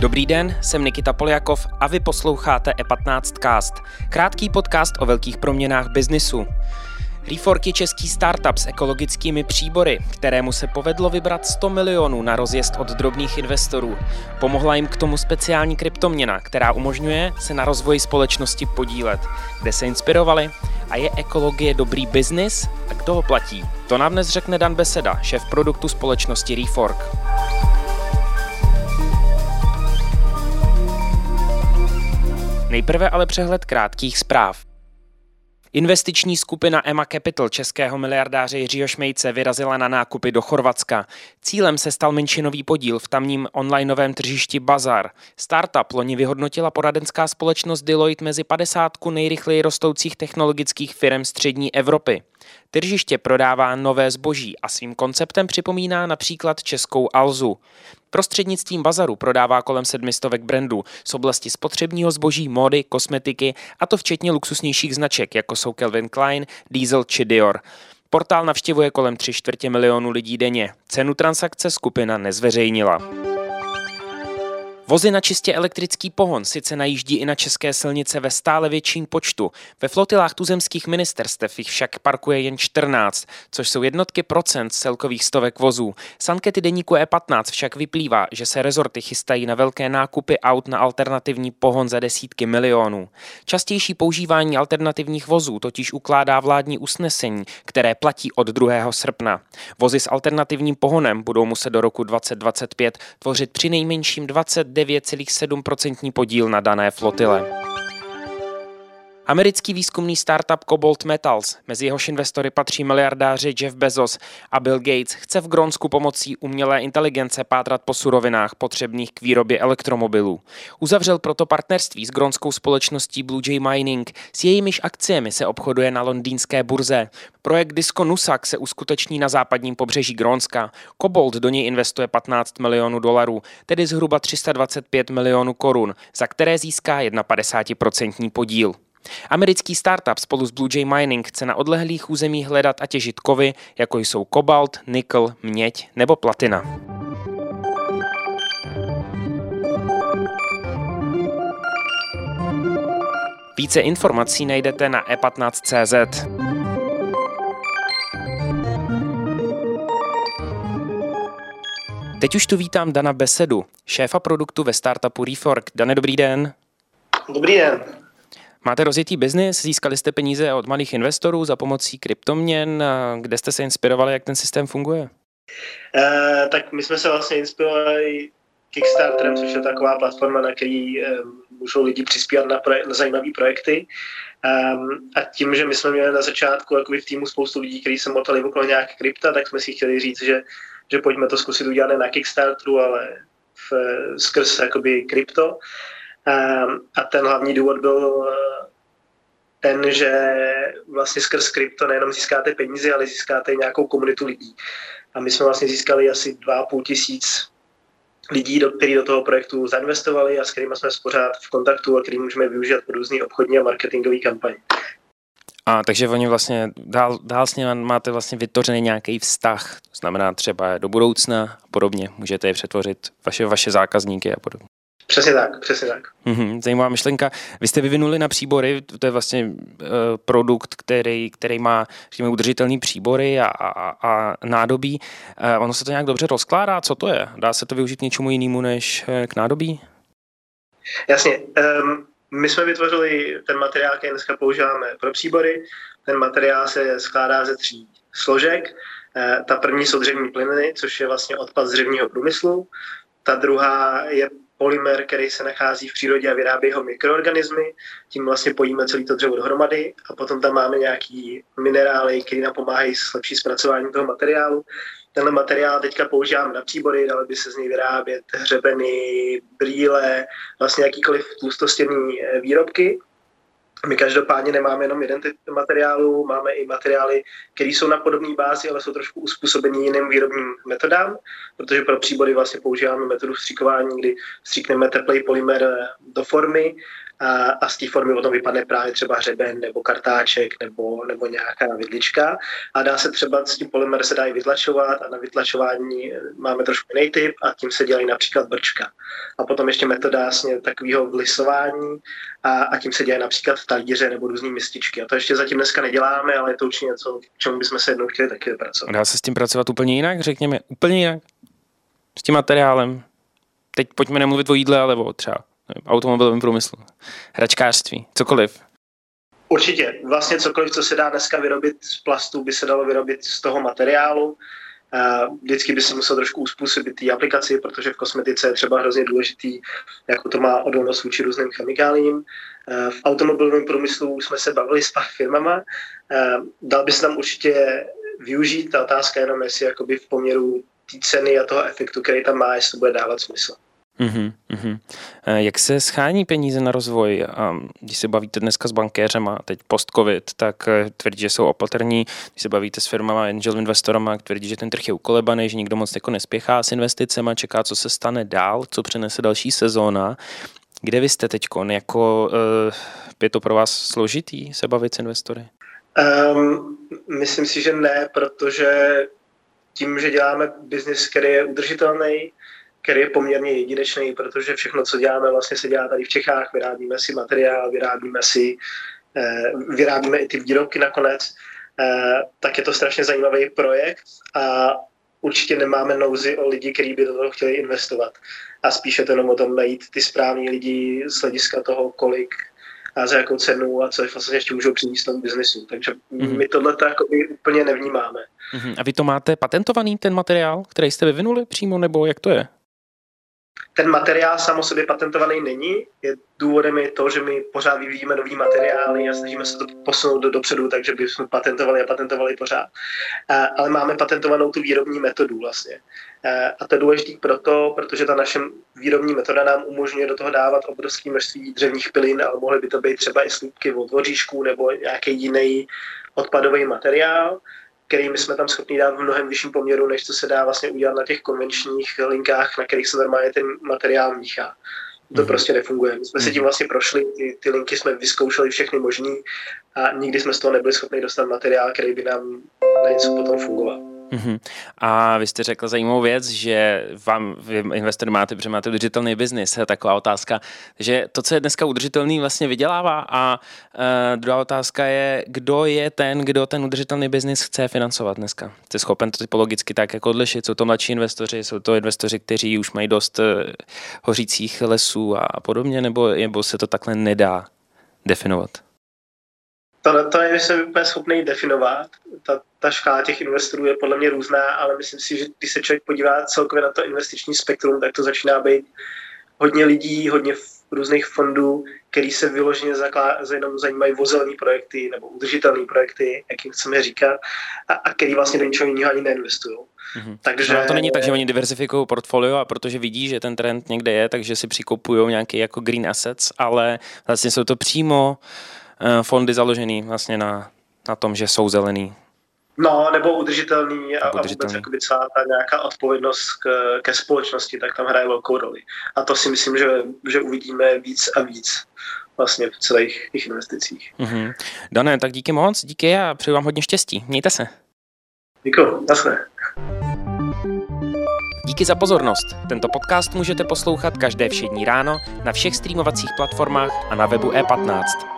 Dobrý den, jsem Nikita Poljakov a vy posloucháte E15 Cast, krátký podcast o velkých proměnách biznisu. Refork je český startup s ekologickými příbory, kterému se povedlo vybrat 100 milionů na rozjezd od drobných investorů. Pomohla jim k tomu speciální kryptoměna, která umožňuje se na rozvoji společnosti podílet. Kde se inspirovali? A je ekologie dobrý biznis? A kdo ho platí? To nám dnes řekne Dan Beseda, šéf produktu společnosti Refork. Nejprve ale přehled krátkých zpráv. Investiční skupina Emma Capital českého miliardáře Jiřího Šmejce vyrazila na nákupy do Chorvatska. Cílem se stal menšinový podíl v tamním onlineovém tržišti Bazar. Startup loni vyhodnotila poradenská společnost Deloitte mezi 50 nejrychleji rostoucích technologických firm střední Evropy. Tržiště prodává nové zboží a svým konceptem připomíná například českou Alzu. Prostřednictvím bazaru prodává kolem sedmistovek brandů z oblasti spotřebního zboží, módy, kosmetiky a to včetně luxusnějších značek, jako jsou Calvin Klein, Diesel či Dior. Portál navštěvuje kolem 3 čtvrtě milionu lidí denně. Cenu transakce skupina nezveřejnila. Vozy na čistě elektrický pohon sice najíždí i na české silnice ve stále větším počtu. Ve flotilách tuzemských ministerstev jich však parkuje jen 14, což jsou jednotky procent celkových stovek vozů. Z ankety deníku E15 však vyplývá, že se rezorty chystají na velké nákupy aut na alternativní pohon za desítky milionů. Častější používání alternativních vozů totiž ukládá vládní usnesení, které platí od 2. srpna. Vozy s alternativním pohonem budou muset do roku 2025 tvořit při nejmenším 20 9,7% podíl na dané flotile. Americký výzkumný startup Cobalt Metals, mezi jehož investory patří miliardáři Jeff Bezos a Bill Gates, chce v Grónsku pomocí umělé inteligence pátrat po surovinách potřebných k výrobě elektromobilů. Uzavřel proto partnerství s grónskou společností Blue Jay Mining, s jejímiž akciemi se obchoduje na londýnské burze. Projekt Disco Nusak se uskuteční na západním pobřeží Grónska. Cobalt do něj investuje 15 milionů dolarů, tedy zhruba 325 milionů korun, za které získá 51% podíl. Americký startup spolu s Blue Jay Mining chce na odlehlých územích hledat a těžit kovy, jako jsou kobalt, nikl, měď nebo platina. Více informací najdete na e15.cz. Teď už tu vítám Dana Besedu, šéfa produktu ve startupu Refork. Dane, dobrý den. Dobrý den. Máte rozjetý biznis, získali jste peníze od malých investorů za pomocí kryptoměn. Kde jste se inspirovali, jak ten systém funguje? Uh, tak my jsme se vlastně inspirovali Kickstarterem, což je taková platforma, na který um, můžou lidi přispívat na, projek- na zajímavé projekty. Um, a tím, že my jsme měli na začátku v týmu spoustu lidí, kteří se motali okolo nějak krypta, tak jsme si chtěli říct, že, že pojďme to zkusit udělat ne na Kickstarteru, ale v, skrz jakoby krypto. Um, a ten hlavní důvod byl ten, že vlastně skrz krypto nejenom získáte peníze, ale získáte nějakou komunitu lidí. A my jsme vlastně získali asi 2,5 tisíc lidí, do, kteří do toho projektu zainvestovali a s kterými jsme pořád v kontaktu a který můžeme využít pro různé obchodní a marketingové kampaně. A takže oni vlastně dál, dál s nimi máte vlastně vytvořený nějaký vztah, to znamená třeba do budoucna a podobně, můžete je přetvořit vaše, vaše zákazníky a podobně. Přesně tak, přesně tak. Mm-hmm, zajímavá myšlenka. Vy jste vyvinuli na příbory, to je vlastně uh, produkt, který, který má řekněme, udržitelný příbory a, a, a nádobí. Uh, ono se to nějak dobře rozkládá, co to je? Dá se to využít něčemu jinému než uh, k nádobí? Jasně. Um, my jsme vytvořili ten materiál, který dneska používáme pro příbory. Ten materiál se skládá ze tří složek. Uh, ta první jsou dřevní plyny, což je vlastně odpad z dřevního průmyslu. Ta druhá je polymer, který se nachází v přírodě a vyrábí ho mikroorganismy. Tím vlastně pojíme celý to dřevo dohromady a potom tam máme nějaký minerály, které nám pomáhají s lepší zpracování toho materiálu. Tenhle materiál teďka používám na příbory, dalo by se z něj vyrábět hřebeny, brýle, vlastně jakýkoliv tlustostěný eh, výrobky. My každopádně nemáme jenom jeden typ materiálu, máme i materiály, které jsou na podobné bázi, ale jsou trošku uspůsobení jiným výrobním metodám, protože pro příbory vlastně používáme metodu vstříkování, kdy vstříkneme teplý polymer do formy a, a z té formy potom vypadne právě třeba hřeben nebo kartáček nebo, nebo nějaká vidlička a dá se třeba s tím polymer se dá i vytlačovat a na vytlačování máme trošku jiný typ a tím se dělají například brčka. A potom ještě metoda vlastně takového vlisování a, a tím se dělají například talíře nebo různé mističky. A to ještě zatím dneska neděláme, ale je to určitě něco, k čemu bychom se jednou chtěli taky pracovat. Dá se s tím pracovat úplně jinak, řekněme, úplně jinak? S tím materiálem? Teď pojďme nemluvit o jídle, ale o třeba automobilovém průmyslu, hračkářství, cokoliv. Určitě. Vlastně cokoliv, co se dá dneska vyrobit z plastu, by se dalo vyrobit z toho materiálu. Vždycky by se musel trošku uspůsobit té aplikaci, protože v kosmetice je třeba hrozně důležitý, jako to má odolnost vůči různým chemikáliím. V automobilovém průmyslu jsme se bavili s pár firmama. Dal by se tam určitě využít. Ta otázka jenom, jestli jakoby v poměru té ceny a toho efektu, který tam má, jestli to bude dávat smysl. Uh-huh, uh-huh. Jak se schání peníze na rozvoj? Když se bavíte dneska s bankéřema, teď post-covid, tak eh, tvrdí, že jsou opatrní. Když se bavíte s firmama, angel investorama, tvrdí, že ten trh je ukolebaný, že nikdo moc jako nespěchá s investicemi, čeká, co se stane dál, co přinese další sezóna. Kde vy jste teď? Jako, uh, je to pro vás složitý se bavit s investory? Um, myslím si, že ne, protože tím, že děláme biznis, který je udržitelný, který je poměrně jedinečný, protože všechno, co děláme, vlastně se dělá tady v Čechách, vyrábíme si materiál, vyrábíme si, eh, vyrábíme i ty výrobky nakonec, eh, tak je to strašně zajímavý projekt a určitě nemáme nouzy o lidi, kteří by do toho chtěli investovat. A spíše to jenom o tom najít ty správní lidi z hlediska toho, kolik a za jakou cenu a co vlastně ještě můžou přinést tomu biznesu. Takže mm-hmm. my tohle úplně nevnímáme. Mm-hmm. A vy to máte patentovaný, ten materiál, který jste vyvinuli přímo, nebo jak to je? Ten materiál sám o sobě patentovaný není. Je důvodem je to, že my pořád vyvíjíme nový materiály a snažíme se to posunout do dopředu, takže bychom patentovali a patentovali pořád. Ale máme patentovanou tu výrobní metodu vlastně. A to je důležité proto, protože ta naše výrobní metoda nám umožňuje do toho dávat obrovské množství dřevních pilin, ale mohly by to být třeba i slupky od voříšku nebo nějaký jiný odpadový materiál který my jsme tam schopni dát v mnohem vyšším poměru, než co se dá vlastně udělat na těch konvenčních linkách, na kterých se normálně ten materiál míchá. To mm. prostě nefunguje. My jsme mm. si tím vlastně prošli, ty, ty linky jsme vyzkoušeli všechny možný a nikdy jsme z toho nebyli schopni dostat materiál, který by nám na něco potom fungoval. Mm-hmm. A vy jste řekl zajímavou věc, že vám, vy investor máte, protože máte udržitelný biznis, taková otázka, že to, co je dneska udržitelný, vlastně vydělává a uh, druhá otázka je, kdo je ten, kdo ten udržitelný biznis chce financovat dneska. Jste schopen to typologicky tak jako odlišit, jsou to mladší investoři, jsou to investoři, kteří už mají dost uh, hořících lesů a podobně, nebo, nebo se to takhle nedá definovat? To, to je, jsem úplně schopný definovat. Ta, ta škála těch investorů je podle mě různá, ale myslím si, že když se člověk podívá celkově na to investiční spektrum, tak to začíná být hodně lidí, hodně různých fondů, který se vyloženě zaklá, jenom zajímají o zelený projekty nebo udržitelné projekty, jak jim chceme říkat, a, a který vlastně do ničeho jiného ani neinvestují. Mm-hmm. Takže... No, to není tak, že oni diversifikují portfolio a protože vidí, že ten trend někde je, takže si přikupují nějaký jako green assets, ale vlastně jsou to přímo Eh, fondy založený vlastně na, na tom, že jsou zelený. No, nebo udržitelný a, a vůbec jakoby celá ta nějaká odpovědnost k, ke společnosti, tak tam hraje velkou roli. A to si myslím, že, že uvidíme víc a víc vlastně v celých těch investicích. Mm-hmm. Dané, tak díky moc, díky a přeju vám hodně štěstí. Mějte se. Děkuji, nasle. Díky za pozornost. Tento podcast můžete poslouchat každé všední ráno na všech streamovacích platformách a na webu e15.